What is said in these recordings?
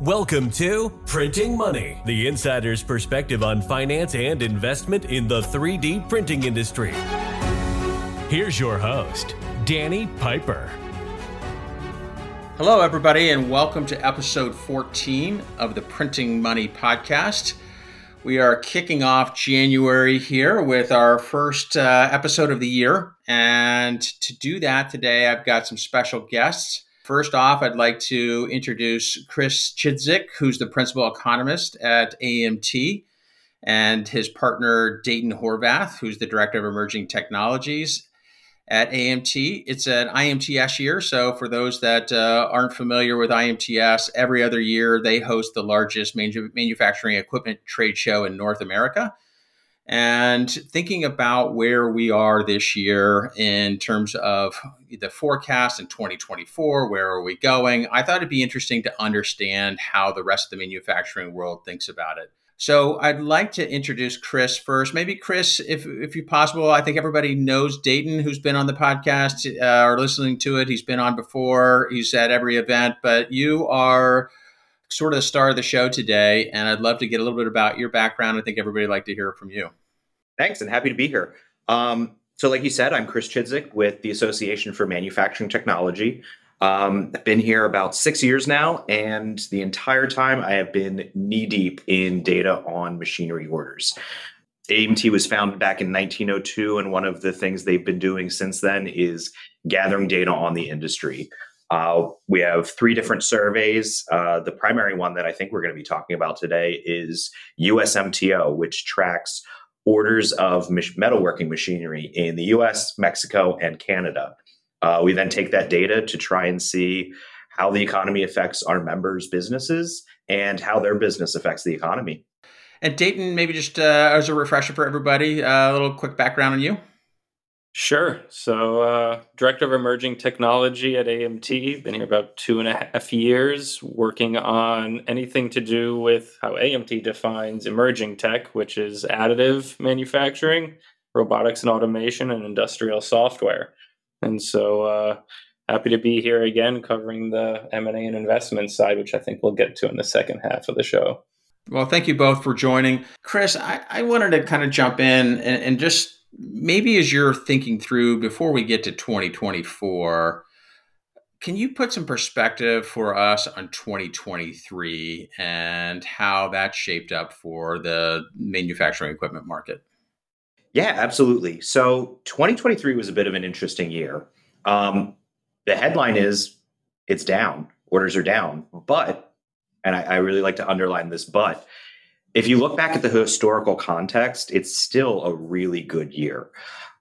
Welcome to Printing Money, the insider's perspective on finance and investment in the 3D printing industry. Here's your host, Danny Piper. Hello, everybody, and welcome to episode 14 of the Printing Money podcast. We are kicking off January here with our first uh, episode of the year. And to do that today, I've got some special guests. First off, I'd like to introduce Chris Chidzik, who's the principal economist at AMT, and his partner, Dayton Horvath, who's the director of emerging technologies at AMT. It's an IMTS year. So, for those that uh, aren't familiar with IMTS, every other year they host the largest manu- manufacturing equipment trade show in North America and thinking about where we are this year in terms of the forecast in 2024 where are we going? I thought it'd be interesting to understand how the rest of the manufacturing world thinks about it. So i'd like to introduce chris first. Maybe chris if, if you possible i think everybody knows dayton who's been on the podcast uh, or listening to it. He's been on before. He's at every event. But you are sort of the star of the show today and i'd love to get a little bit about your background. I think everybody would like to hear from you Thanks, and happy to be here. Um, so, like you said, I'm Chris Chidzik with the Association for Manufacturing Technology. Um, I've been here about six years now, and the entire time I have been knee deep in data on machinery orders. AMT was founded back in 1902, and one of the things they've been doing since then is gathering data on the industry. Uh, we have three different surveys. Uh, the primary one that I think we're going to be talking about today is USMTO, which tracks orders of metalworking machinery in the US, Mexico, and Canada. Uh, we then take that data to try and see how the economy affects our members' businesses and how their business affects the economy. And Dayton, maybe just uh, as a refresher for everybody, uh, a little quick background on you. Sure. So, uh, Director of Emerging Technology at AMT, been here about two and a half years, working on anything to do with how AMT defines emerging tech, which is additive manufacturing, robotics and automation, and industrial software. And so, uh, happy to be here again covering the M&A and investment side, which I think we'll get to in the second half of the show. Well, thank you both for joining. Chris, I, I wanted to kind of jump in and, and just maybe as you're thinking through before we get to 2024 can you put some perspective for us on 2023 and how that shaped up for the manufacturing equipment market? Yeah absolutely. So 2023 was a bit of an interesting year. Um, the headline is it's down. Orders are down. But and I, I really like to underline this but if you look back at the historical context, it's still a really good year.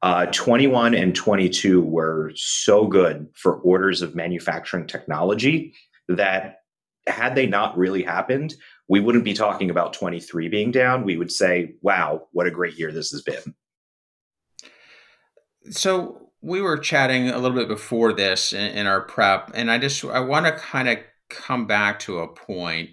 Uh, 21 and 22 were so good for orders of manufacturing technology that had they not really happened, we wouldn't be talking about 23 being down. We would say, wow, what a great year this has been. So we were chatting a little bit before this in, in our prep, and I just I want to kind of come back to a point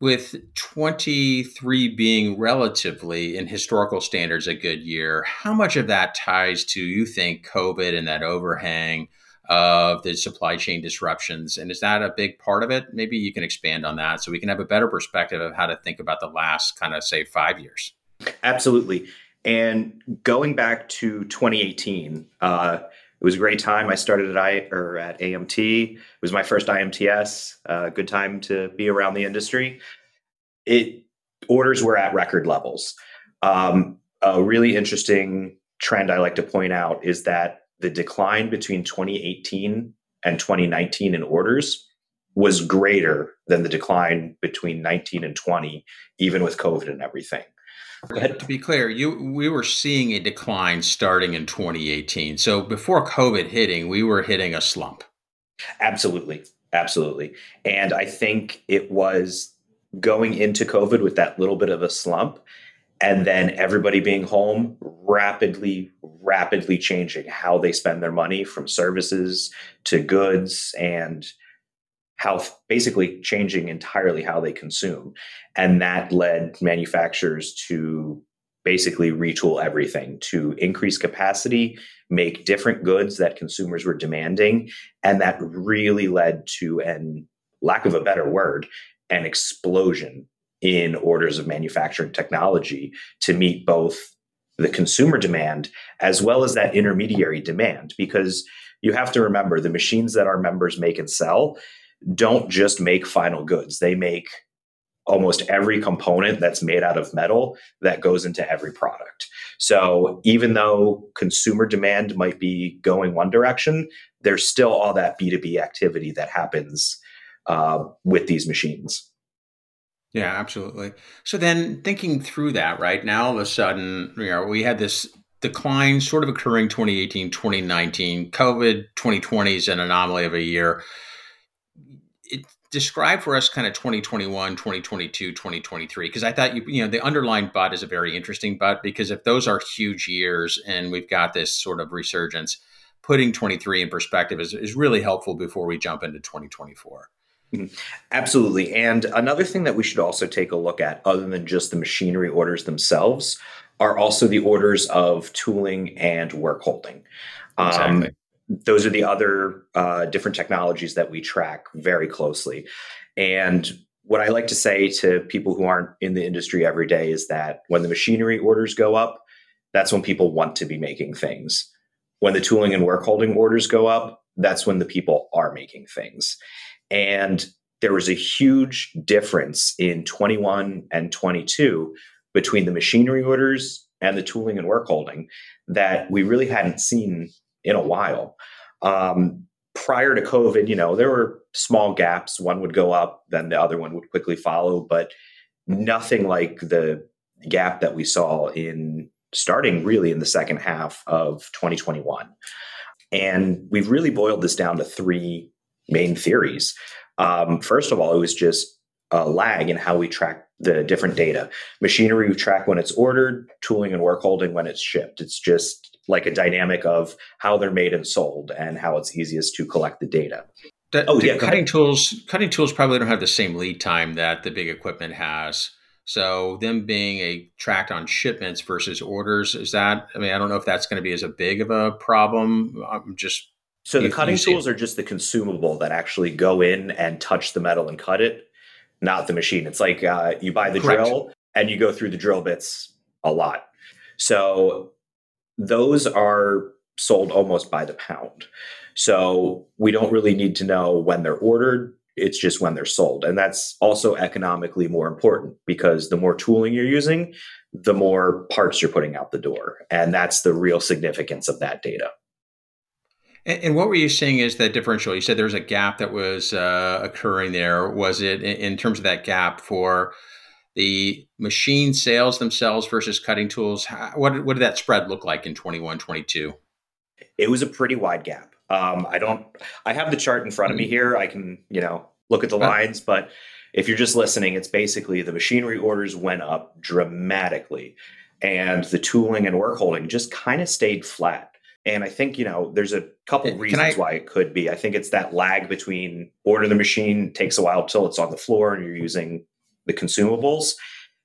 with 23 being relatively in historical standards a good year how much of that ties to you think covid and that overhang of the supply chain disruptions? And is that a big part of it? Maybe you can expand on that so we can have a better perspective of how to think about the last kind of say five years. Absolutely. And going back to 2018 uh, it was a great time. I started at I or at AMT. It was my first IMTS. Uh, good time to be around the industry. It orders were at record levels. Um, a really interesting trend I like to point out is that the decline between 2018 and 2019 in orders was greater than the decline between 19 and 20, even with COVID and everything. To be clear, you we were seeing a decline starting in 2018. So before COVID hitting, we were hitting a slump. Absolutely. Absolutely. And I think it was going into COVID with that little bit of a slump and then everybody being home rapidly rapidly changing how they spend their money from services to goods and how basically changing entirely how they consume. And that led manufacturers to basically retool everything to increase capacity, make different goods that consumers were demanding. And that really led to, and lack of a better word, an explosion in orders of manufacturing technology to meet both the consumer demand as well as that intermediary demand because you have to remember the machines that our members make and sell don't just make final goods they make almost every component that's made out of metal that goes into every product. So even though consumer demand might be going one direction, there's still all that B2B activity that happens uh, with these machines. Yeah, absolutely. So then thinking through that, right now, all of a sudden, you know, we had this decline sort of occurring 2018, 2019. COVID 2020 is an anomaly of a year. Describe for us kind of 2021 2022 2023 because i thought you you know the underlying but is a very interesting but because if those are huge years and we've got this sort of resurgence putting 23 in perspective is, is really helpful before we jump into 2024 mm-hmm. Absolutely. And another thing that we should also take a look at, other than just the machinery orders themselves, are also the orders of tooling and work holding. Um, exactly. Um, those are the other uh, different technologies that we track very closely. And what I like to say to people who aren't in the industry every day is that when the machinery orders go up, that's when people want to be making things. When the tooling and work holding orders go up, that's when the people are making things. And there was a huge difference in 21 and 22 between the machinery orders and the tooling and work holding that we really hadn't seen in a while. Um, prior to COVID, you know, there were small gaps. One would go up, then the other one would quickly follow, but nothing like the gap that we saw in starting really in the second half of 2021. And we've really boiled this down to three main theories. Um, first of all, it was just a lag in how we track the different data. Machinery we track when it's ordered, tooling and work holding when it's shipped. It's just like a dynamic of how they're made and sold and how it's easiest to collect the data. The, oh, the yeah, cutting tools cutting tools probably don't have the same lead time that the big equipment has. So them being a tracked on shipments versus orders is that I mean I don't know if that's going to be as a big of a problem. I'm just so the cutting tools are just the consumable that actually go in and touch the metal and cut it, not the machine. It's like uh, you buy the Correct. drill and you go through the drill bits a lot. So those are sold almost by the pound. So we don't really need to know when they're ordered. It's just when they're sold. And that's also economically more important because the more tooling you're using, the more parts you're putting out the door. And that's the real significance of that data. And, what were you seeing is that differential? You said there was a gap that was uh, occurring there. Was it in terms of that gap for the machine sales themselves versus cutting tools what, what did that spread look like in 21 22 it was a pretty wide gap um, i don't i have the chart in front of me mm-hmm. here i can you know look at the lines but if you're just listening it's basically the machinery orders went up dramatically and the tooling and work holding just kind of stayed flat and I think, you know, there's a couple reasons I, why it could be. I think it's that lag between order the machine takes a while till it's on the floor and you're using the consumables,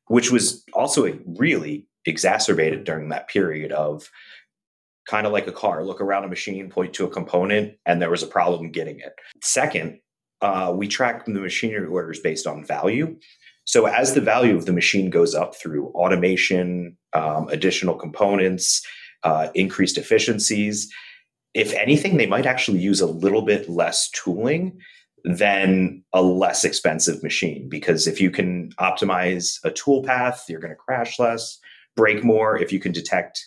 which was also really exacerbated during that period of kind of like a car look around a machine, point to a component, and there was a problem getting it. Second, uh, we track the machinery orders based on value. So as the value of the machine goes up through automation, um, additional components, uh, increased efficiencies, if anything, they might actually use a little bit less tooling than a less expensive machine. Because if you can optimize a tool path, you're going to crash less, break more. If you can detect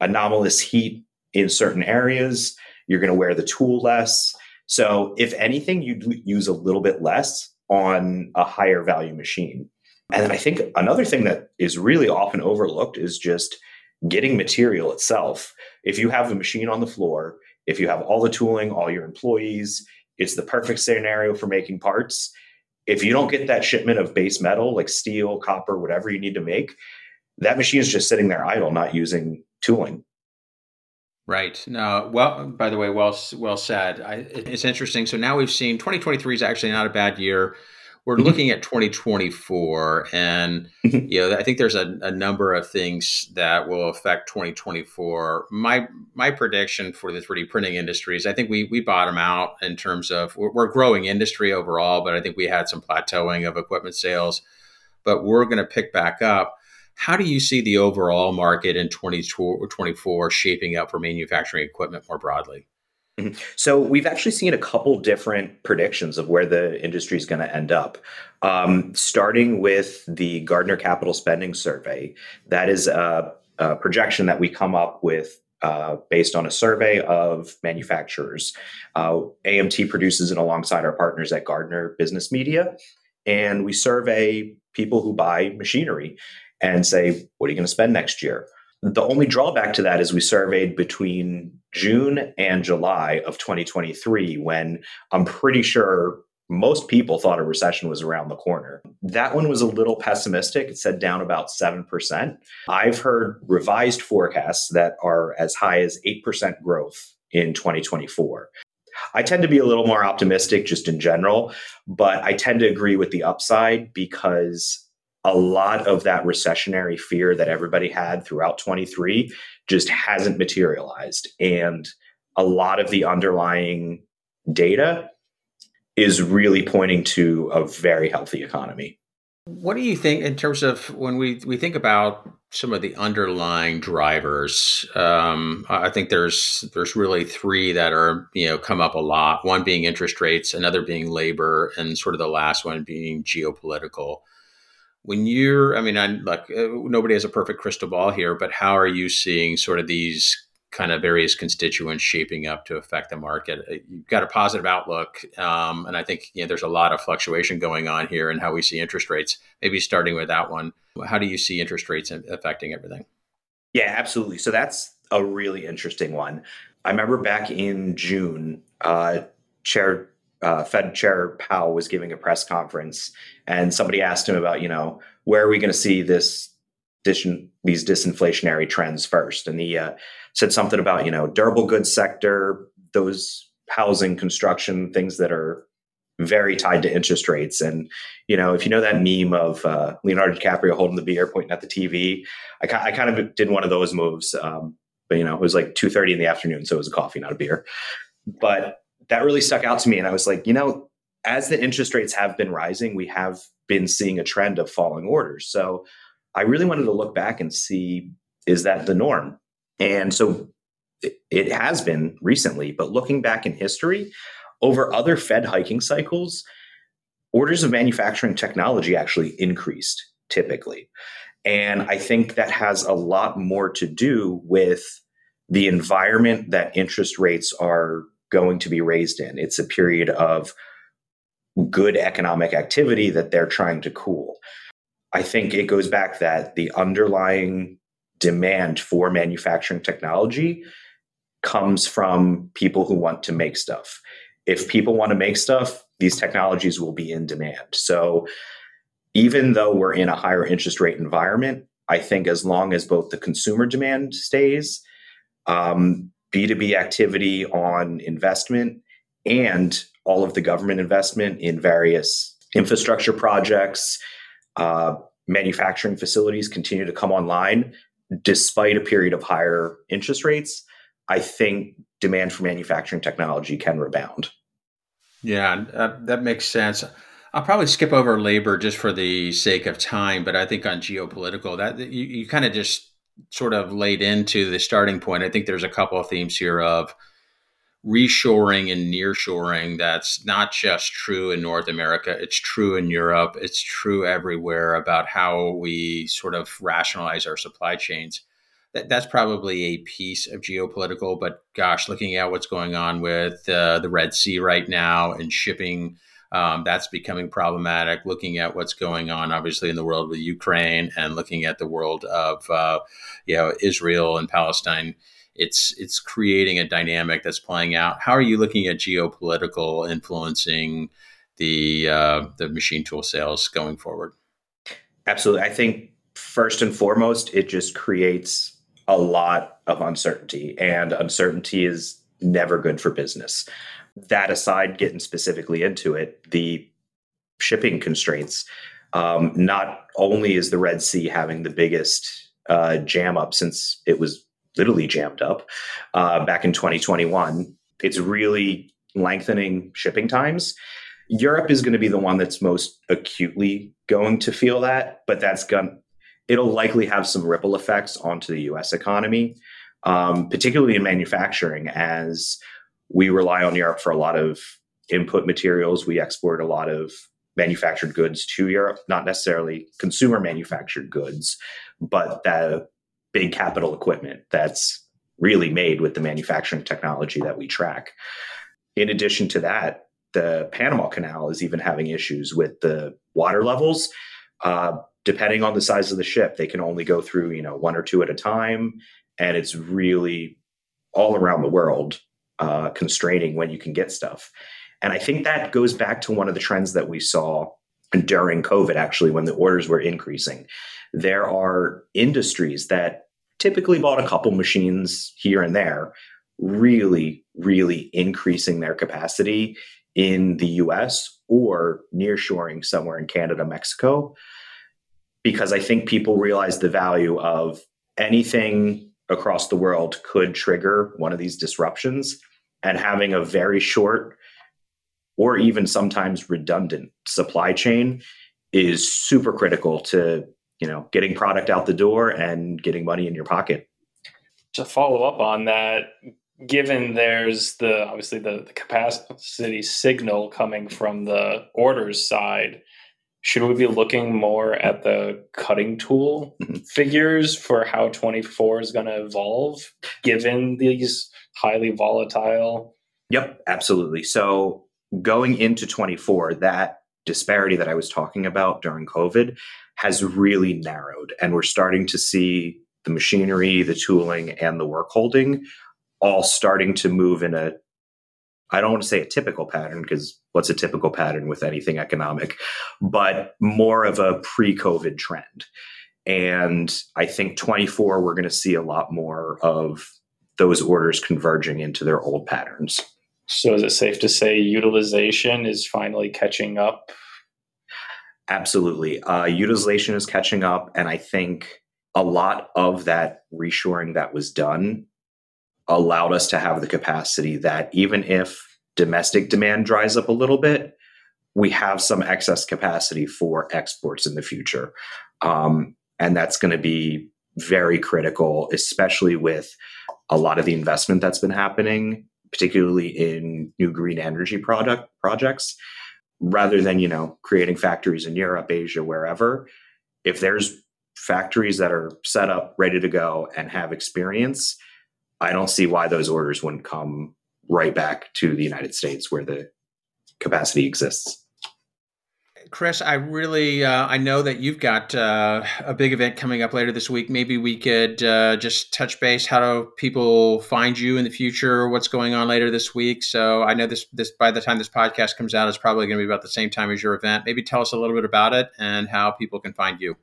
anomalous heat in certain areas, you're going to wear the tool less. So, if anything, you'd use a little bit less on a higher value machine. And then I think another thing that is really often overlooked is just getting material itself. If you have a machine on the floor, if you have all the tooling, all your employees, it's the perfect scenario for making parts. If you don't get that shipment of base metal like steel, copper, whatever you need to make, that machine is just sitting there idle, not using tooling. Right. No. Well, by the way, well well said. I, it's interesting. So now we've seen 2023 is actually not a bad year. We're mm-hmm. looking at 2024 and mm-hmm. you know i think there's a, a, number of things that will affect 2024 my my prediction for the 3d printing industry is i think we we bottom out in terms of we're, we're growing industry overall but i think we had some plateauing of equipment sales but we're going to pick back up how do you see the overall market in 2024 shaping up for manufacturing equipment more broadly Mm-hmm. So we've actually seen a couple different predictions of where the industry is going to end up. Um, starting with the Gardner Capital Spending Survey, that is a, a projection that we come up with uh, based on a survey of manufacturers. Uh, AMT produces it alongside our partners at Gardner Business Media, and we survey people who buy machinery and say, "What are you going to spend next year?" The only drawback to that is we surveyed between June and July of 2023, when I'm pretty sure most people thought a recession was around the corner. That one was a little pessimistic. It said down about 7%. I've heard revised forecasts that are as high as 8% growth in 2024. I tend to be a little more optimistic just in general, but I tend to agree with the upside because a lot of that recessionary fear that everybody had throughout 23 just hasn't materialized. And a lot of the underlying data is really pointing to a very healthy economy. What do you think in terms of when we, we think about some of the underlying drivers? Um, I think there's there's really three that are you know come up a lot. One being interest rates, another being labor, and sort of the last one being geopolitical when you're i mean i like uh, nobody has a perfect crystal ball here but how are you seeing sort of these kind of various constituents shaping up to affect the market? Uh, you've got a positive outlook um, and i think you know, there's a lot of fluctuation going on here in how we see interest rates maybe starting with that one. How do you see interest rates affecting everything? Yeah absolutely. So that's a really interesting one. I remember back in june uh, chair uh, Fed Chair Powell was giving a press conference, and somebody asked him about, you know, where are we going to see this, dis- these disinflationary trends first? And he uh, said something about, you know, durable goods sector, those housing, construction, things that are very tied to interest rates. And you know, if you know that meme of uh, Leonardo DiCaprio holding the beer, pointing at the TV, I, I kind of did one of those moves. Um, but you know, it was like two thirty in the afternoon, so it was a coffee, not a beer. But that really stuck out to me. And I was like, you know, as the interest rates have been rising, we have been seeing a trend of falling orders. So I really wanted to look back and see is that the norm? And so it, has been recently, but looking back in history, over other Fed hiking cycles, orders of manufacturing technology actually increased typically. And I think that has a lot more to do with the environment that interest rates are going to be raised in. It's a period of good economic activity that they're trying to cool. I think it goes back that the underlying demand for manufacturing technology comes from people who want to make stuff. If people want to make stuff, these technologies will be in demand. So even though we're in a higher interest rate environment, I think as long as both the consumer demand stays, um, B2B activity on investment and all of the government investment in various infrastructure projects, uh, manufacturing facilities continue to come online despite a period of higher interest rates. I think demand for manufacturing technology can rebound. Yeah, that makes sense. I'll probably skip over labor just for the sake of time, but I think on geopolitical, that you, you kind of just sort of laid into the starting point, I think there's a couple of themes here of reshoring and nearshoring that's not just true in North America, it's true in Europe, it's true everywhere about how we sort of rationalize our supply chains. That, that's probably a piece of geopolitical, but gosh, looking at what's going on with uh, the Red Sea right now and shipping um, that's becoming problematic. Looking at what's going on, obviously, in the world with Ukraine, and looking at the world of uh, you know Israel and Palestine, it's it's creating a dynamic that's playing out. How are you looking at geopolitical influencing the uh, the machine tool sales going forward? Absolutely, I think first and foremost, it just creates a lot of uncertainty, and uncertainty is never good for business that aside, getting specifically into it, the shipping constraints. Um, not only is the Red Sea having the biggest uh, jam up since it was literally jammed up uh, back in 2021, it's really lengthening shipping times. Europe is going to be the one that's most acutely going to feel that, but that's going it'll likely have some ripple effects onto the US economy, um, particularly in manufacturing, as we rely on Europe for a lot of input materials. We export a lot of manufactured goods to Europe, not necessarily consumer manufactured goods, but the big capital equipment that's really made with the manufacturing technology that we track. In addition to that, the Panama Canal is even having issues with the water levels. Uh, depending on the size of the ship, they can only go through, you know, one or two at a time. And it's really all around the world uh, constraining when you can get stuff. And I think that goes back to one of the trends that we saw during COVID, actually, when the orders were increasing. There are industries that typically bought a couple machines here and there, really, really increasing their capacity in the US or nearshoring somewhere in Canada, Mexico, because I think people realize the value of anything across the world could trigger one of these disruptions and having a very short or even sometimes redundant supply chain is super critical to you know getting product out the door and getting money in your pocket. To follow up on that given there's the obviously the, the capacity signal coming from the orders side should we be looking more at the cutting tool mm-hmm. figures for how 24 is going to evolve given these highly volatile yep absolutely so going into 24 that disparity that i was talking about during covid has really narrowed and we're starting to see the machinery the tooling and the work holding all starting to move in a I don't want to say a typical pattern because what's a typical pattern with anything economic, but more of a pre COVID trend. And I think 24, we're going to see a lot more of those orders converging into their old patterns. So is it safe to say utilization is finally catching up? Absolutely. Uh, utilization is catching up. And I think a lot of that reshoring that was done allowed us to have the capacity that even if domestic demand dries up a little bit, we have some excess capacity for exports in the future. Um, and that's going to be very critical, especially with a lot of the investment that's been happening, particularly in new green energy product projects. Rather than you know creating factories in Europe, Asia, wherever, if there's factories that are set up, ready to go, and have experience, I don't see why those orders wouldn't come right back to the United States where the capacity exists. Chris, I really uh, I know that you've got uh, a big event coming up later this week. Maybe we could uh, just touch base. How do people find you in the future? What's going on later this week? So I know this this by the time this podcast comes out, it's probably going to be about the same time as your event. Maybe tell us a little bit about it and how people can find you.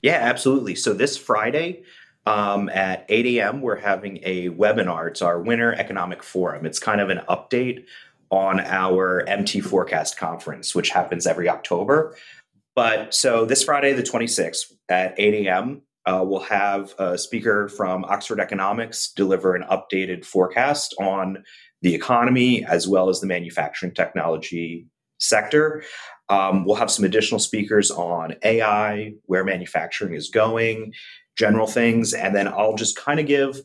Yeah, absolutely. So this Friday, um, at 8 a.m., we're having a webinar. It's our Winter Economic Forum. It's kind of an update on our MT Forecast Conference, which happens every October. But so this Friday, the 26th at 8 a.m., uh, we'll have a speaker from Oxford Economics deliver an updated forecast on the economy as well as the manufacturing technology sector. Um, we'll have some additional speakers on AI, where manufacturing is going, general things, and then I'll just kind of give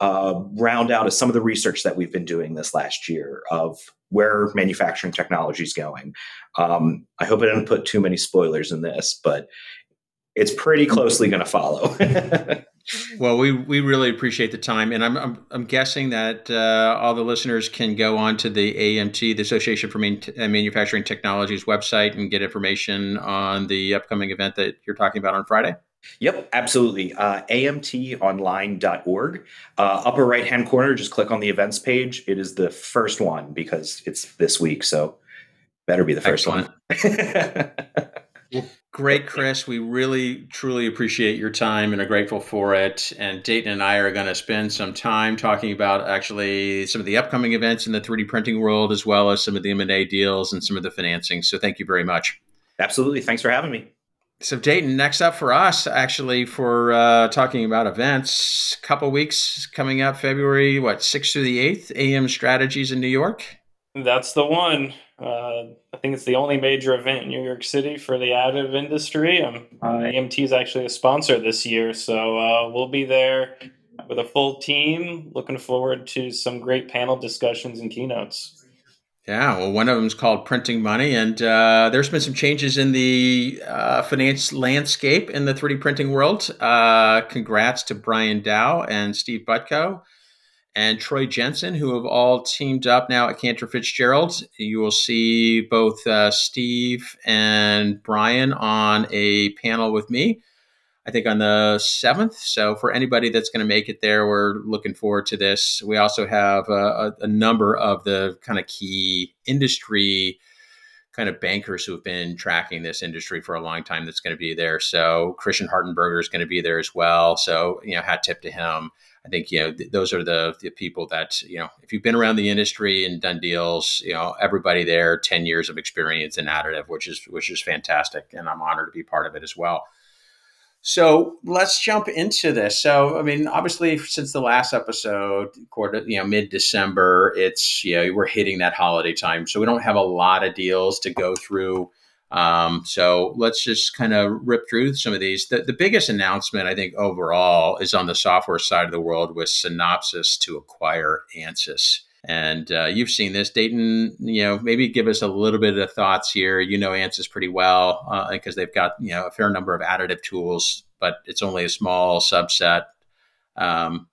uh, round out of some of the research that we've been doing this last year of where manufacturing technology is going. Um, I hope I didn't put too many spoilers in this, but it's pretty closely going to follow. well, we we really appreciate the time, and I'm I'm, I'm guessing that uh, all the listeners can go on to the AMT, the Association for Man- uh, Manufacturing Technologies website, and get information on the upcoming event that you're talking about on Friday. Yep, absolutely. Uh, AMTonline.org. Uh, upper right hand corner, just click on the events page. It is the first one because it's this week. So better be the first Excellent. one. well, great, Chris. We really, truly appreciate your time and are grateful for it. And Dayton and I are going to spend some time talking about actually some of the upcoming events in the 3D printing world, as well as some of the M&A deals and some of the financing. So thank you very much. Absolutely. Thanks for having me. So Dayton, next up for us, actually, for uh, talking about events, couple weeks coming up, February what sixth through the eighth, AM Strategies in New York. That's the one. Uh, I think it's the only major event in New York City for the additive industry. Um, uh, AMT is actually a sponsor this year, so uh, we'll be there with a full team. Looking forward to some great panel discussions and keynotes. Yeah, well, one of them is called Printing Money, and uh, there's been some changes in the uh, finance landscape in the 3D printing world. Uh, congrats to Brian Dow and Steve Butko and Troy Jensen, who have all teamed up now at Cantor Fitzgerald. You will see both uh, Steve and Brian on a panel with me. I think on the 7th. So, for anybody that's going to make it there, we're looking forward to this. We also have a, a number of the kind of key industry kind of bankers who have been tracking this industry for a long time that's going to be there. So, Christian Hartenberger is going to be there as well. So, you know, hat tip to him. I think you know th- those are the the people that you know if you've been around the industry and done deals, you know everybody there, ten years of experience in additive, which is which is fantastic, and I'm honored to be part of it as well. So let's jump into this. So, I mean, obviously, since the last episode, quarter, you know, mid December, it's you know we're hitting that holiday time, so we don't have a lot of deals to go through. Um, so let's just kind of rip through some of these. The, the biggest announcement, I think, overall, is on the software side of the world with Synopsys to acquire Ansys. And uh, you've seen this, Dayton. You know, maybe give us a little bit of thoughts here. You know Ansys pretty well because uh, they've got you know a fair number of additive tools, but it's only a small subset. Um,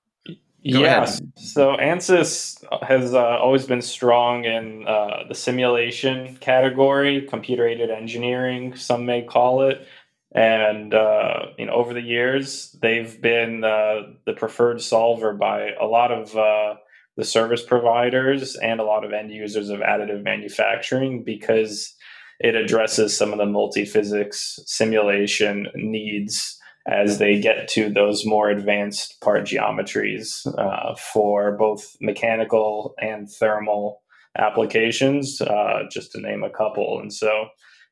yeah. Ahead. So Ansys has uh, always been strong in uh, the simulation category, computer aided engineering, some may call it. And uh, you know, over the years, they've been uh, the preferred solver by a lot of uh, the service providers and a lot of end users of additive manufacturing because it addresses some of the multi-physics simulation needs as they get to those more advanced part geometries uh, for both mechanical and thermal applications, uh, just to name a couple. And so,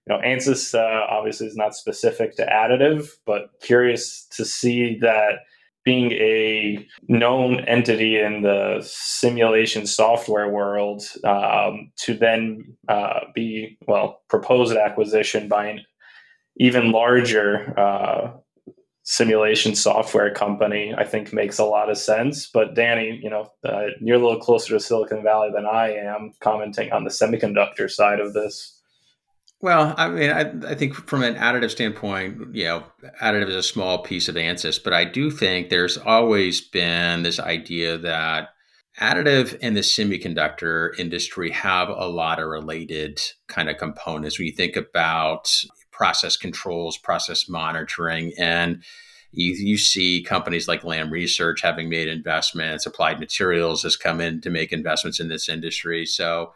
you know, ANSYS uh, obviously is not specific to additive, but curious to see that being a known entity in the simulation software world um, to then uh, be well proposed acquisition by an even larger uh, simulation software company i think makes a lot of sense. But danny you know uh, you're a little closer to silicon valley than i am commenting on the semiconductor side of this well, I mean, I, I, think from an additive standpoint, you know, additive is a small piece of ANSYS, but I do think there's always been this idea that additive and the semiconductor industry have a lot of related kind of components. When you think about process controls, process monitoring, and you, you see companies like Lam Research having made investments, Applied Materials has come in to make investments in this industry. So,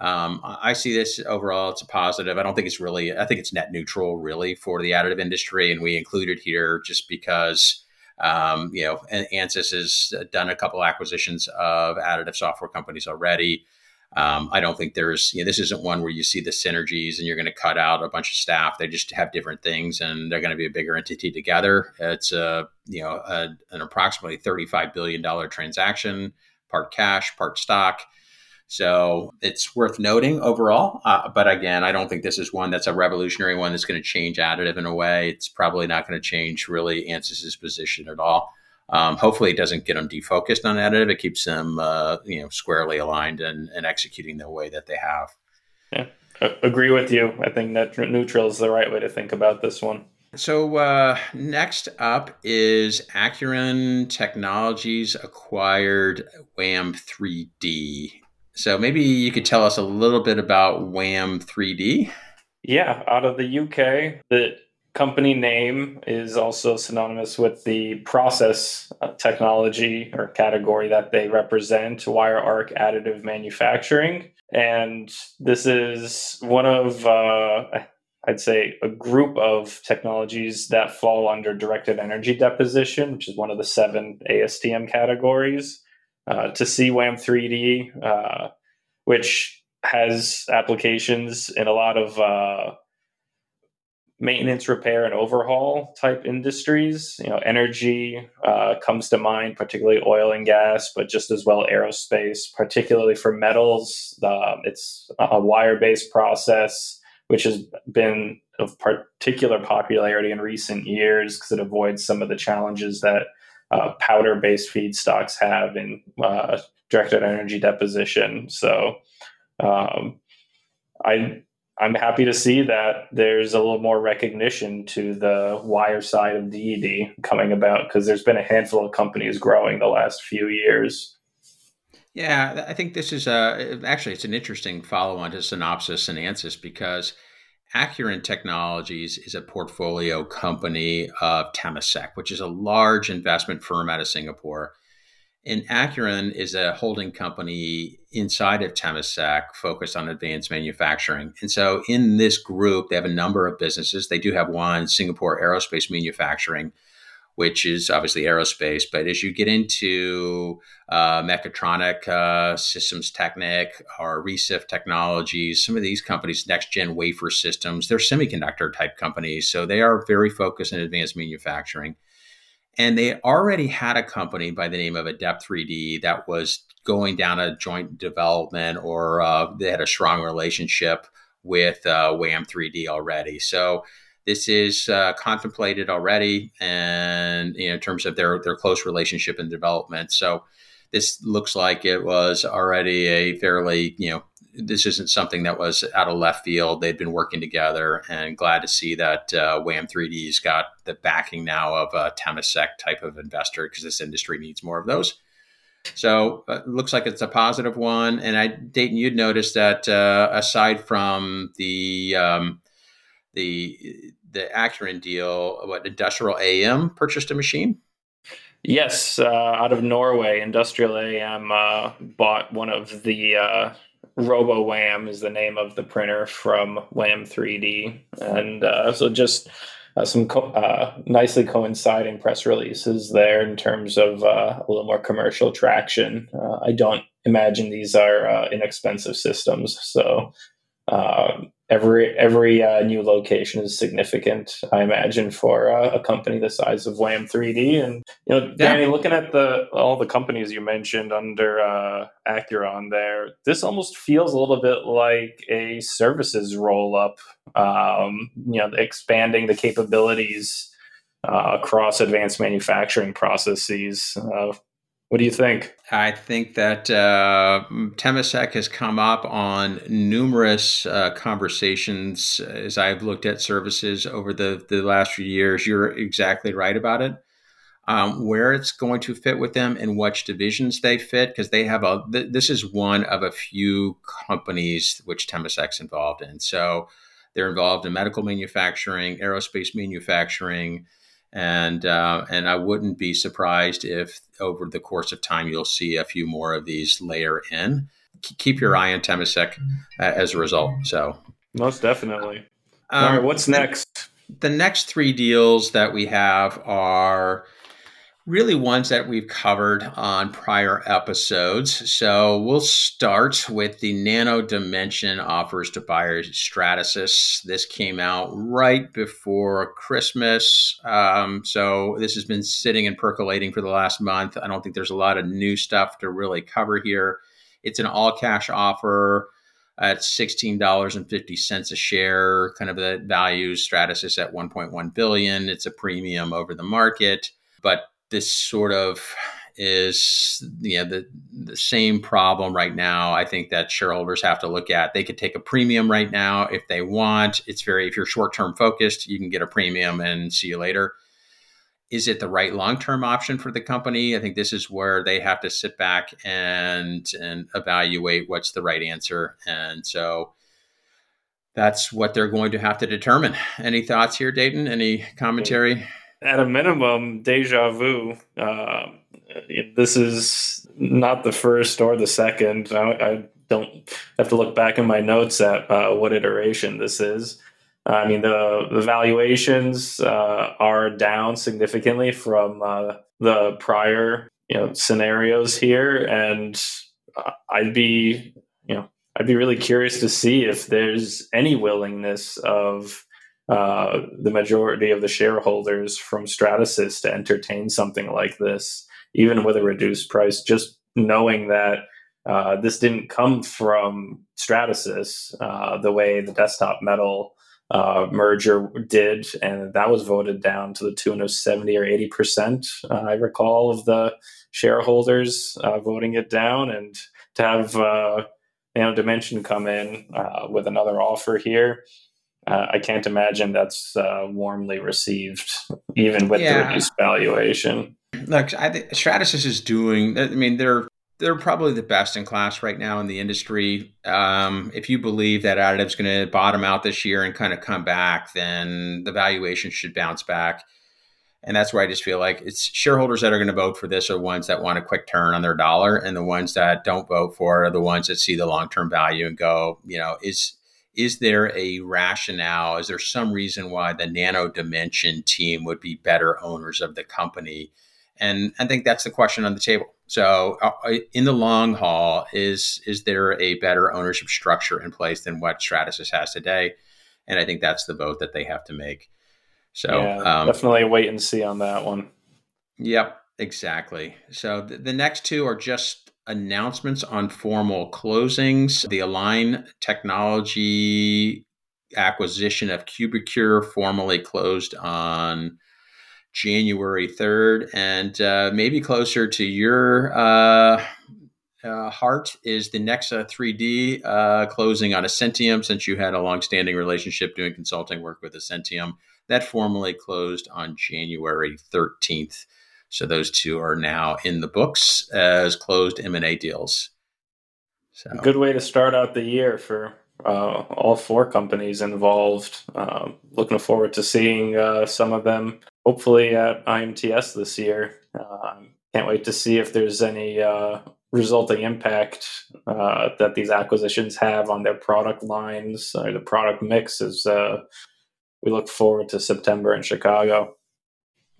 um, I see this overall; it's a positive. I don't think it's really. I think it's net neutral, really, for the additive industry, and we included here just because um, you know Ansys has done a couple acquisitions of additive software companies already. Um, I don't think there's, you know, this isn't one where you see the synergies and you're going to cut out a bunch of staff. They just have different things and they're going to be a bigger entity together. It's a, you know, a, an approximately $35 billion transaction, part cash, part stock. So it's worth noting overall. Uh, but again, I don't think this is one that's a revolutionary one that's going to change additive in a way. It's probably not going to change really Ansys's position at all. Um, hopefully, it doesn't get them defocused on additive. It keeps them, uh, you know, squarely aligned and, and executing the way that they have. Yeah, I agree with you. I think net neutral is the right way to think about this one. So uh, next up is Accuron Technologies acquired WAAM 3D. So maybe you could tell us a little bit about WAAM 3D. Yeah, out of the UK, the company name is also synonymous with the process uh, technology or category that they represent, wire arc additive manufacturing. And this is one of, uh, I'd say, a group of technologies that fall under directed energy deposition, which is one of the seven ASTM categories, uh, to CWAM 3D, uh, which has applications in a lot of uh, maintenance, repair, and overhaul type industries. You know, energy uh, comes to mind, particularly oil and gas, but just as well aerospace, particularly for metals. Um, it's a wire based process, which has been of particular popularity in recent years because it avoids some of the challenges that uh, powder based feedstocks have in uh, directed energy deposition. So, um, I I'm happy to see that there's a little more recognition to the wire side of DED coming about because there's been a handful of companies growing the last few years. Yeah, I think this is a actually it's an interesting follow on to Synopsys and Ansys because Accuron Technologies is a portfolio company of Temasek, which is a large investment firm out of Singapore. And Accuron is a holding company inside of Temasek focused on advanced manufacturing. And so in this group, they have a number of businesses. They do have one, Singapore Aerospace Manufacturing, which is obviously aerospace. But as you get into uh, Mechatronic uh, Systems Technic or Recif Technologies, some of these companies, next gen wafer systems, they're semiconductor type companies. So they are very focused in advanced manufacturing. And they already had a company by the name of Adept 3D that was going down a joint development or uh, they had a strong relationship with uh, WAAM 3D already. So this is uh, contemplated already, and you know, in terms of their their close relationship and development. So this looks like it was already a fairly you know this isn't something that was out of left field. They'd been working together, and glad to see that uh, WAAM 3D's got the backing now of a Temasek type of investor because this industry needs more of those. So uh, it looks like it's a positive one. And I, Dayton, you'd noticed that uh, aside from the um, the the Accuron deal, what Industrial AM purchased a machine. Yes, uh, out of Norway, Industrial AM uh, bought one of the uh, Robo WAAM is the name of the printer from WAAM 3D, and uh, so just uh, some co- uh, nicely coinciding press releases there in terms of uh, a little more commercial traction. I don't imagine these are inexpensive systems, so every every uh, new location is significant. I imagine for uh, a company the size of WAAM 3D, and you know, Danny, yeah. looking at the all the companies you mentioned under uh, Accuron, there, this almost feels a little bit like a services roll up. Um, you know, expanding the capabilities uh, across advanced manufacturing processes. Uh, what do you think? I think that uh, Temasek has come up on numerous uh, conversations as I've looked at services over the, the last few years. You're exactly right about it. Um, where it's going to fit with them and which divisions they fit, because they have a. Th- this is one of a few companies which Temasek's involved in. So they're involved in medical manufacturing, aerospace manufacturing, and uh, and I wouldn't be surprised if over the course of time you'll see a few more of these layer in. Keep your eye on Temasek uh, as a result. So most definitely. Um, All right, what's next? The next three deals that we have are really ones that we've covered on prior episodes. So we'll start with the Nano Dimension offers to buyers Stratasys. This came out right before Christmas. Um, so this has been sitting and percolating for the last month. I don't think there's a lot of new stuff to really cover here. It's an all cash offer at $16.50 a share, kind of the value Stratasys at 1.1 billion. It's a premium over the market, but this sort of is you know the the same problem right now i think that shareholders have to look at. They could take a premium right now if they want. It's very if you're short term focused you can get a premium and see you later. Is it the right long term option for the company? I think this is where they have to sit back and and evaluate what's the right answer. And so that's what they're going to have to determine. Any thoughts here dayton? Any commentary at a minimum, deja vu. Uh, this is not the first or the second. I, I, don't have to look back in my notes at uh, what iteration this is. I mean, the, the valuations uh, are down significantly from uh, the prior you know scenarios here, and I'd be you know I'd be really curious to see if there's any willingness of uh, the majority of the shareholders from Stratasys to entertain something like this, even with a reduced price, just knowing that uh, this didn't come from Stratasys uh, the way the desktop metal uh, merger did, and that was voted down to the tune of 70 or 80 percent. Uh, I recall of the shareholders uh, voting it down, and to have you know Dimension come in with another offer here uh, I can't imagine that's uh, warmly received, even with yeah. the reduced valuation. Look, I think Stratasys is doing. I mean, they're they're probably the best in class right now in the industry. Um, if you believe that additive's going to bottom out this year and kind of come back, then the valuation should bounce back. And that's where I just feel like it's shareholders that are going to vote for this are ones that want a quick turn on their dollar, and the ones that don't vote for it are the ones that see the long term value and go, you know, is is there a rationale? Is there some reason why the Nano Dimension team would be better owners of the company? And I think that's the question on the table. So, uh, uh, in the long haul, is is there a better ownership structure in place than what Stratasys has today? And I think that's the vote that they have to make. So, yeah, um, definitely wait and see on that one. Yep, exactly. So the, the next two are just announcements on formal closings. The Align Technology acquisition of Cubicure formally closed on January 3rd. And uh, maybe closer to your uh, uh, heart is the Nexa 3D uh, closing on Essentium, since you had a long-standing relationship doing consulting work with Essentium. That formally closed on January 13th. So those two are now in the books as closed M&A deals. So good way to start out the year for uh, all four companies involved. Uh, looking forward to seeing uh, some of them hopefully at IMTS this year. Um, can't wait to see if there's any uh, resulting impact uh, that these acquisitions have on their product lines or the product mix as uh, we look forward to September in Chicago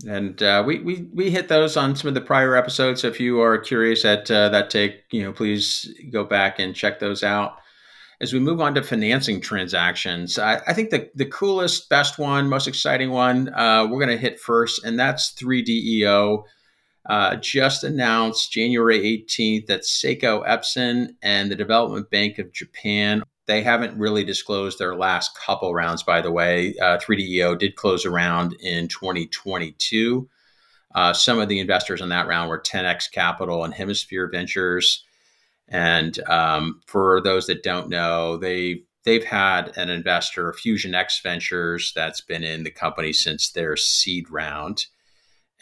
and uh, we, we we hit those on some of the prior episodes. So if you are curious at uh, that take, you know, please go back and check those out. As we move on to financing transactions, I, I think the the coolest, best one, most exciting one uh, we're going to hit first, and that's 3DEO. Uh, just announced January 18th that Seiko Epson and the Development Bank of Japan they haven't really disclosed their last couple rounds, by the way. Uh, 3DEO did close a round in 2022. Uh, some of the investors in that round were 10x Capital and Hemisphere Ventures. And um, for those that don't know, they they've had an investor, Fusion X Ventures, that's been in the company since their seed round.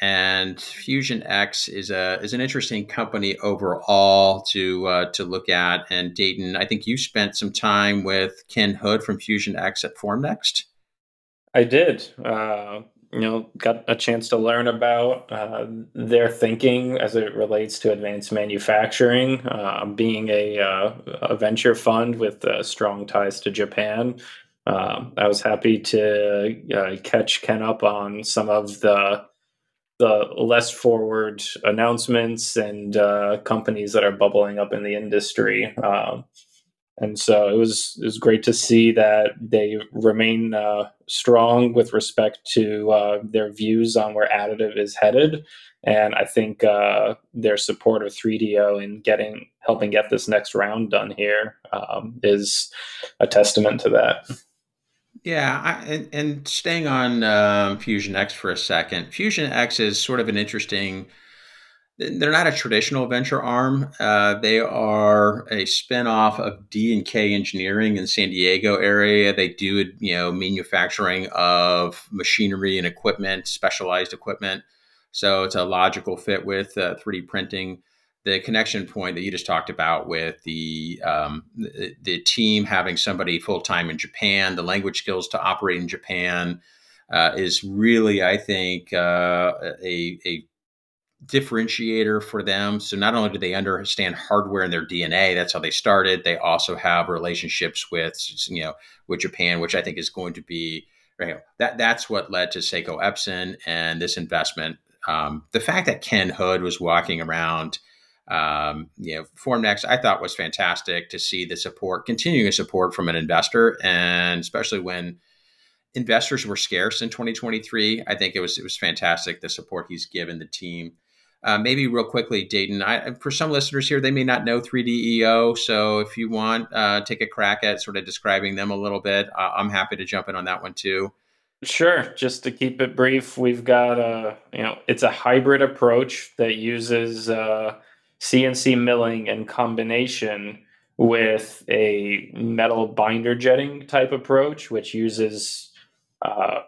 And Fusion X is a is an interesting company overall to uh, to look at. And Dayton, I think you spent some time with Ken Hood from Fusion X at Formnext. I did. Uh, you know, got a chance to learn about uh, their thinking as it relates to advanced manufacturing. Uh, being a, uh, a venture fund with uh, strong ties to Japan, I was happy to catch Ken up on some of the the less forward announcements and uh, companies that are bubbling up in the industry. Um, and so it was it was great to see that they remain uh, strong with respect to uh, their views on where additive is headed. And I think uh, their support of 3DEO in getting helping get this next round done here um, is a testament to that. Yeah, I, and, and staying on um, Fusion X for a second, Fusion X is sort of an interesting. They're not a traditional venture arm. Uh, they are a spinoff of D and K Engineering in San Diego area. They do you know manufacturing of machinery and equipment, specialized equipment. So it's a logical fit with uh, 3D printing the connection point that you just talked about with the um, the, the, team having somebody full time in Japan, the language skills to operate in Japan uh, is really, I think, uh, a, a differentiator for them. So not only do they understand hardware in their DNA, that's how they started. They also have relationships with you know with Japan, which I think is going to be you know, that that's what led to Seiko Epson and this investment. Um, the fact that Ken Hood was walking around, um, you know, Formnext, I thought was fantastic to see the support, continuing support from an investor, and especially when investors were scarce in 2023. I think it was it was fantastic the support he's given the team. Uh, maybe real quickly, Dayton. I, for some listeners here, they may not know 3DEO. So if you want, uh, take a crack at sort of describing them a little bit. Uh, I'm happy to jump in on that one too. Sure. Just to keep it brief, we've got a you know it's a hybrid approach that uses CNC milling in combination with a metal binder jetting type approach, which uses uh,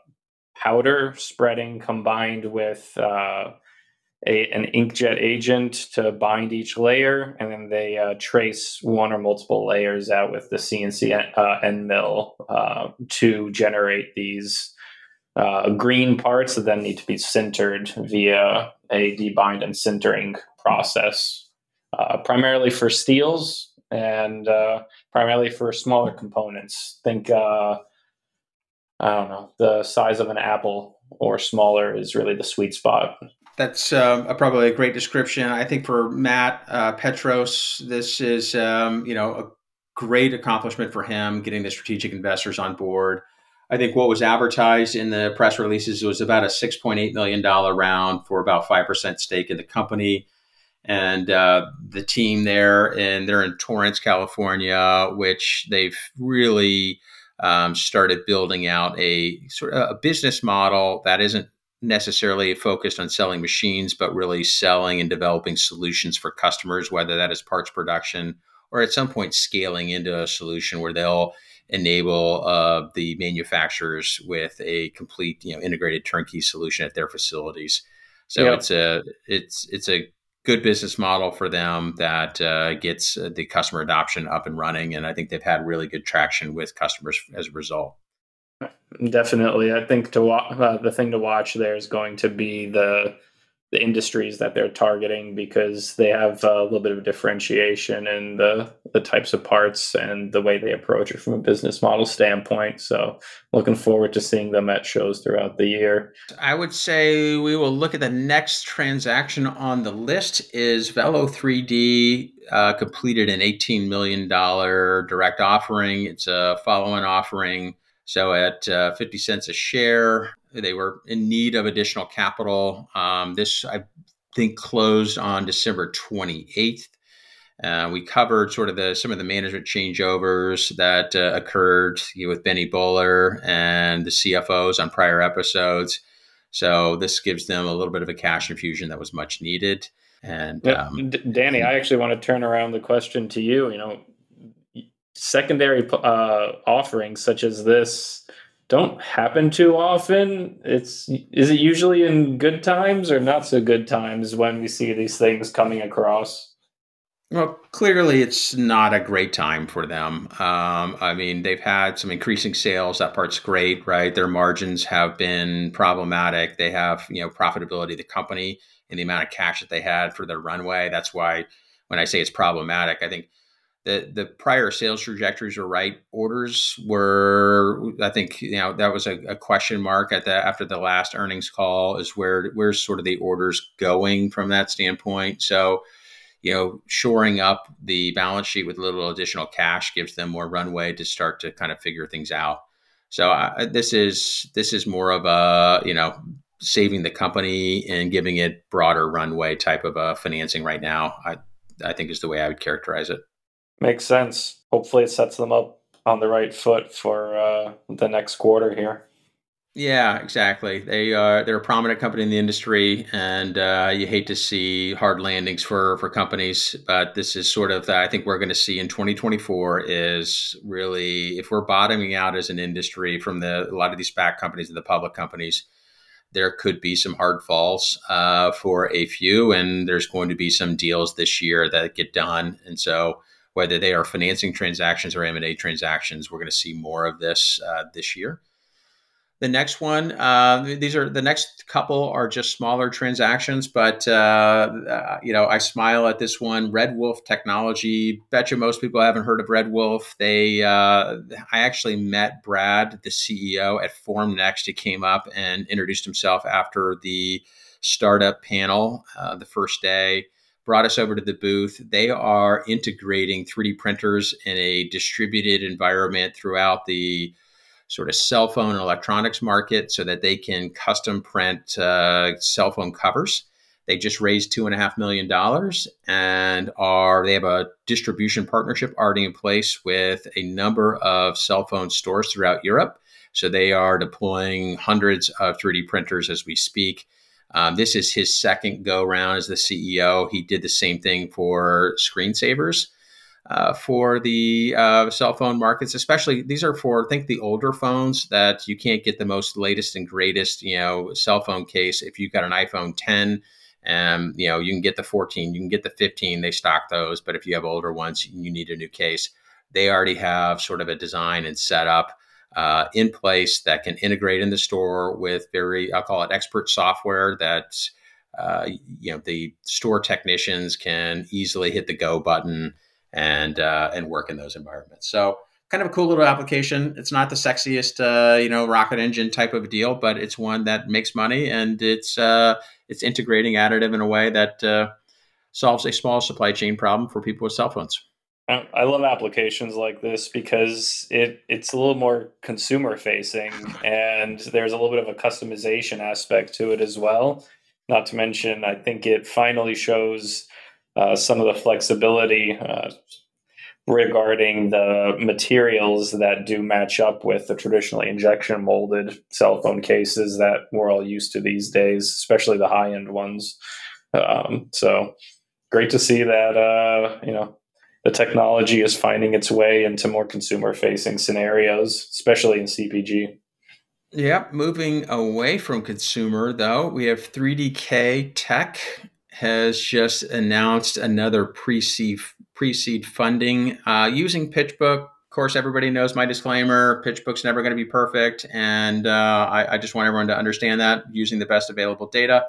powder spreading combined with uh, a, an inkjet agent to bind each layer, and then they uh, trace one or multiple layers out with the CNC uh, end mill uh, to generate these uh, green parts that then need to be sintered via a debind and sintering process, uh, primarily for steels and uh, primarily for smaller components. Think, I don't know, the size of an apple or smaller is really the sweet spot that's uh, a, probably a great description. I think for Matt uh, Petros, this is um, you know a great accomplishment for him getting the strategic investors on board. I think what was advertised in the press releases was about a $6.8 million round for about 5% stake in the company. And uh, the team there, and they're in Torrance, California, which they've really um, started building out a sort of a business model that isn't necessarily focused on selling machines, but really selling and developing solutions for customers, whether that is parts production or at some point scaling into a solution where they'll enable uh, the manufacturers with a complete, you know, integrated turnkey solution at their facilities. So yep. it's a it's it's a good business model for them that uh, gets uh, the customer adoption up and running, and I think they've had really good traction with customers as a result. Definitely, I think to wa- uh, the thing to watch there is going to be the the industries that they're targeting because they have a little bit of differentiation in the the types of parts and the way they approach it from a business model standpoint. So, looking forward to seeing them at shows throughout the year. I would say we will look at the next transaction on the list is Velo 3D uh, completed an 18 million dollar direct offering. It's a follow-on offering so at uh, 50 cents a share, they were in need of additional capital. Um, this, I think, closed on December 28th. Uh, we covered sort of the some of the management changeovers that uh, occurred you know, with Benny Buller and the CFOs on prior episodes. So this gives them a little bit of a cash infusion that was much needed. And um, D- Danny, I actually want to turn around the question to you. You know, secondary uh, offerings such as this don't happen too often. It's is it usually in good times or not so good times when we see these things coming across? Well, clearly it's not a great time for them. Um, I mean, they've had some increasing sales. That part's great, right? Their margins have been problematic. They have, you know, profitability of the company and the amount of cash that they had for their runway. That's why when I say it's problematic, I think the the prior sales trajectories were right. Orders were, I think, you know, that was a, a, question mark at the after the last earnings call. Is where where's sort of the orders going from that standpoint? So, you know, shoring up the balance sheet with a little additional cash gives them more runway to start to kind of figure things out. So this is this is more of a you know saving the company and giving it broader runway type of a financing right now. I I think is the way I would characterize it. Makes sense. Hopefully, it sets them up on the right foot for uh, the next quarter here. Yeah, exactly. They are they're a prominent company in the industry, and uh, you hate to see hard landings for for companies, but this is sort of that I think we're going to see in 2024 is really if we're bottoming out as an industry from the a lot of these SPAC companies and the public companies, there could be some hard falls uh, for a few, and there's going to be some deals this year that get done, and so whether they are financing transactions or M&A transactions. We're going to see more of this uh, this year. The next one, uh, these are the next couple are just smaller transactions, but uh, uh, you know I smile at this one. Red Wolf Technology. Bet you most people haven't heard of Red Wolf. They, uh, I actually met Brad, the CEO at Formnext. He came up and introduced himself after the startup panel uh, the first day. Brought us over to the booth. They are integrating 3D printers in a distributed environment throughout the sort of cell phone and electronics market so that they can custom print uh, cell phone covers. They just raised two and a half million dollars and are they have a distribution partnership already in place with a number of cell phone stores throughout Europe. So they are deploying hundreds of 3D printers as we speak. Um, this is his second go round as the CEO. He did the same thing for screensavers uh, for the uh, cell phone markets, especially these are for I think the older phones that you can't get the most latest and greatest you know cell phone case. If you've got an iPhone 10, um, you know you can get the 14, you can get the 15. They stock those, but if you have older ones, you need a new case. They already have sort of a design and setup uh, in place that can integrate in the store with very I'll call it expert software that. Uh, you know the store technicians can easily hit the go button and uh, and work in those environments. So kind of a cool little application. It's not the sexiest, uh, you know, rocket engine type of deal, but it's one that makes money and it's uh, it's integrating additive in a way that uh, solves a small supply chain problem for people with cell phones. I love applications like this because it it's a little more consumer facing and there's a little bit of a customization aspect to it as well. Not to mention, I think it finally shows uh, some of the flexibility uh, regarding the materials that do match up with the traditionally injection molded cell phone cases that we're all used to these days, especially the high end ones. Um, so great to see that uh, you know the technology is finding its way into more consumer facing scenarios, especially in CPG. Yeah, moving away from consumer though, we have 3DK Tech has just announced another pre-seed pre-seed funding uh, using PitchBook. Of course, everybody knows my disclaimer: PitchBook's never going to be perfect, and uh, I, I, just want everyone to understand that using the best available data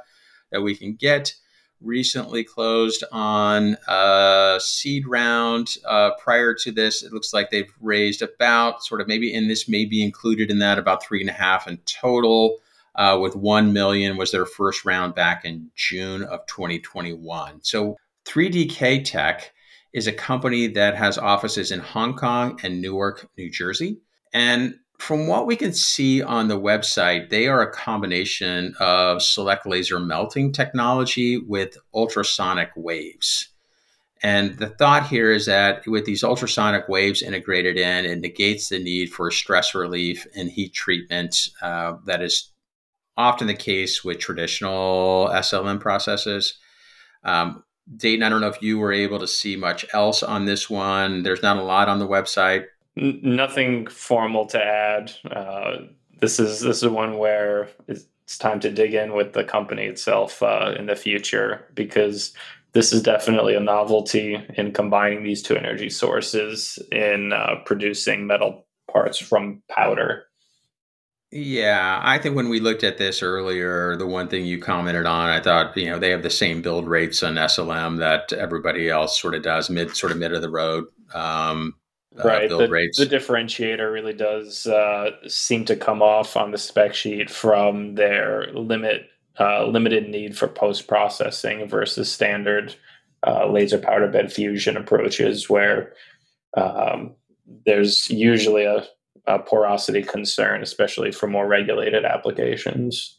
that we can get. Recently closed on a seed round. Uh, prior to this, it looks like they've raised about sort of maybe, and this may be included in that about three and a half in total uh, with 1 million was their first round back in June of 2021. So 3DK Tech is a company that has offices in Hong Kong and Newark, New Jersey. And from what we can see on the website, they are a combination of select laser melting technology with ultrasonic waves. And the thought here is that with these ultrasonic waves integrated in, it negates the need for stress relief and heat treatment uh, that is often the case with traditional SLM processes. Um, Dayton, I don't know if you were able to see much else on this one. There's not a lot on the website. Nothing formal to add. Uh, this is this is one where it's time to dig in with the company itself uh, in the future because this is definitely a novelty in combining these two energy sources in uh, producing metal parts from powder. Yeah, I think when we looked at this earlier, the one thing you commented on, I thought, you know, they have the same build rates on SLM that everybody else sort of does, mid sort of mid of the road. Um, uh, right. Build the, rates. the differentiator really does uh, seem to come off on the spec sheet from their limit uh, limited need for post processing versus standard uh, laser powder bed fusion approaches, where um, there's usually a uh, porosity concern, especially for more regulated applications.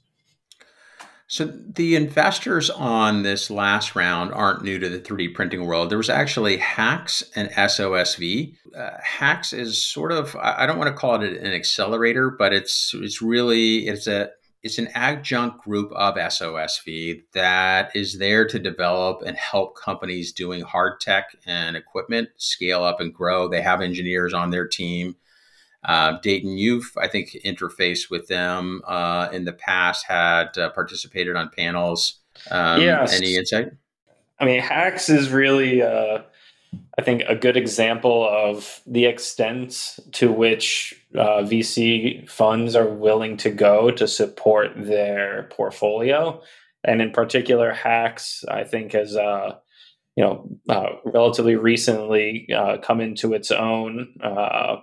So the investors on this last round aren't new to the 3D printing world. There was actually HAX and SOSV. Uh, HAX is sort of I don't want to call it an accelerator, but it's it's really it's a it's an adjunct group of SOSV that is there to develop and help companies doing hard tech and equipment scale up and grow. They have engineers on their team uh, Dayton, you've, I think, interfaced with them uh, in the past, had uh, participated on panels. Um, yes. Any insight? I mean, HAX is really uh, I think a good example of the extent to which uh, VC funds are willing to go to support their portfolio, and in particular, HAX, I think has uh, you know uh, relatively recently uh, come into its own uh,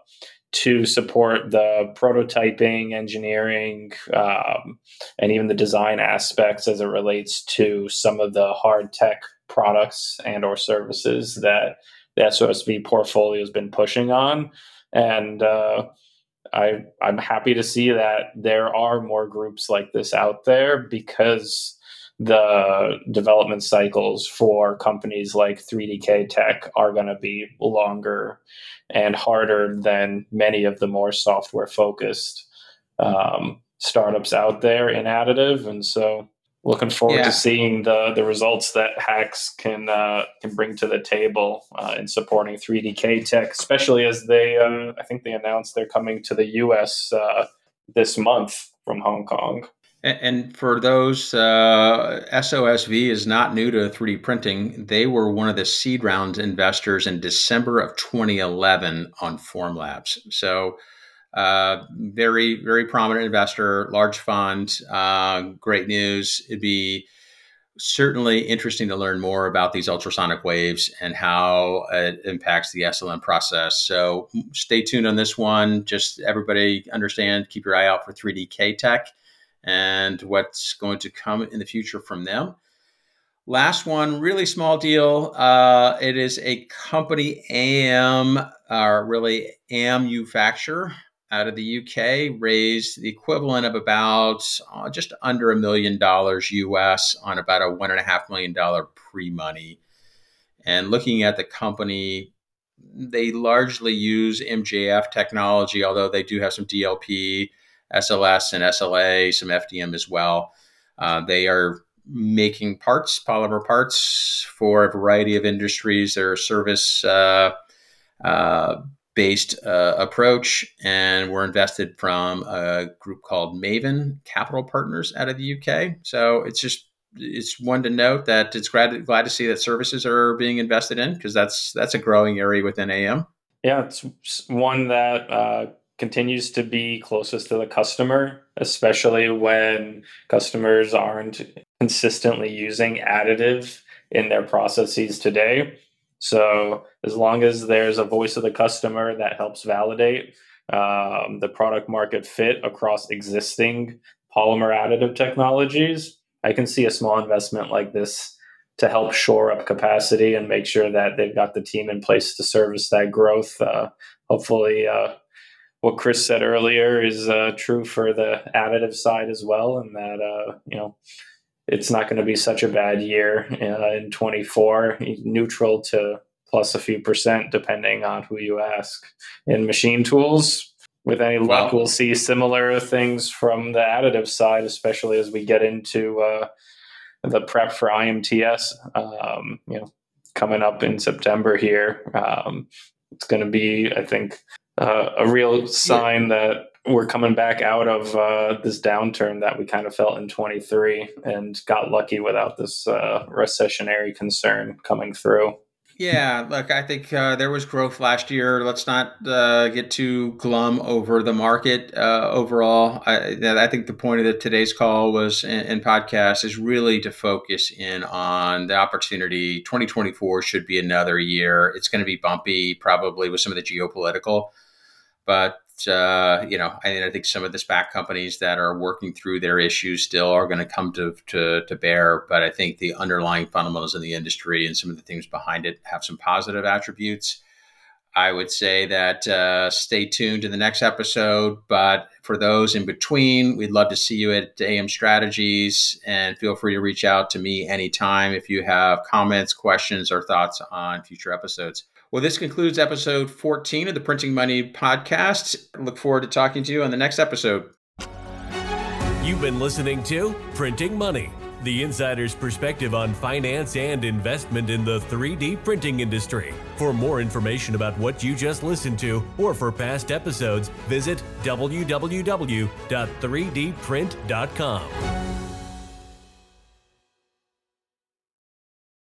to support the prototyping, engineering, um, and even the design aspects as it relates to some of the hard tech products and or services that the SOSV portfolio has been pushing on. And uh, I, I'm happy to see that there are more groups like this out there because the development cycles for companies like 3DK Tech are going to be longer and harder than many of the more software focused um, startups out there in additive. And so looking forward yeah. to seeing the the results that HAX can uh, can bring to the table uh, in supporting 3dk tech especially as they uh, i think they announced they're coming to the us uh, this month from hong kong and for those, uh, SOSV is not new to 3D printing. They were one of the seed round investors in December of 2011 on Formlabs. So, uh, very, very prominent investor, large fund, uh, great news. It'd be certainly interesting to learn more about these ultrasonic waves and how it impacts the SLM process. So, stay tuned on this one. Just everybody understand, keep your eye out for 3DK Tech and what's going to come in the future from them. Last one, really small deal. Uh, it is a company AM, or really manufacturer out of the UK, raised the equivalent of about uh, just under a million dollars US on about a one and a half million dollar pre money. And looking at the company, they largely use MJF technology, although they do have some DLP SLS and SLA, some FDM as well. Uh, they are making parts, polymer parts for a variety of industries. They're a service uh, uh, based uh, approach, and we're invested from a group called Maven Capital Partners out of the UK. So it's just it's one to note that it's glad glad to see that services are being invested in because that's that's a growing area within AM. Yeah, it's one that uh, continues to be closest to the customer, especially when customers aren't consistently using additive in their processes today. So, as long as there's a voice of the customer that helps validate um, the product market fit across existing polymer additive technologies, I can see a small investment like this to help shore up capacity and make sure that they've got the team in place to service that growth. Uh, hopefully, uh, what Chris said earlier is uh, true for the additive side as well, and that uh, you know it's not going to be such a bad year uh, in 24, neutral to plus a few percent depending on who you ask. In machine tools, with any luck, wow. we'll see similar things from the additive side, especially as we get into uh, the prep for IMTS. Um, you know, coming up in September here. Um, it's going to be, I think, uh, a real sign that we're coming back out of uh, this downturn that we kind of felt in 23 and got lucky without this uh, recessionary concern coming through. Yeah, look, I think uh, there was growth last year. Let's not uh, get too glum over the market uh, overall. I, I, think the point of the, today's call was and podcast is really to focus in on the opportunity. 2024 should be another year. It's going to be bumpy, probably with some of the geopolitical but uh, you know, I, I, think some of the SPAC companies that are working through their issues still are going to come to, to to bear. But I think the underlying fundamentals in the industry and some of the things behind it have some positive attributes. I would say that uh, stay tuned to the next episode. But for those in between, we'd love to see you at AM Strategies, and feel free to reach out to me anytime if you have comments, questions, or thoughts on future episodes. Well, this concludes episode 14 of the Printing Money podcast. Look forward to talking to you on the next episode. You've been listening to Printing Money, the insider's perspective on finance and investment in the 3D printing industry. For more information about what you just listened to or for past episodes, visit www.3dprint.com.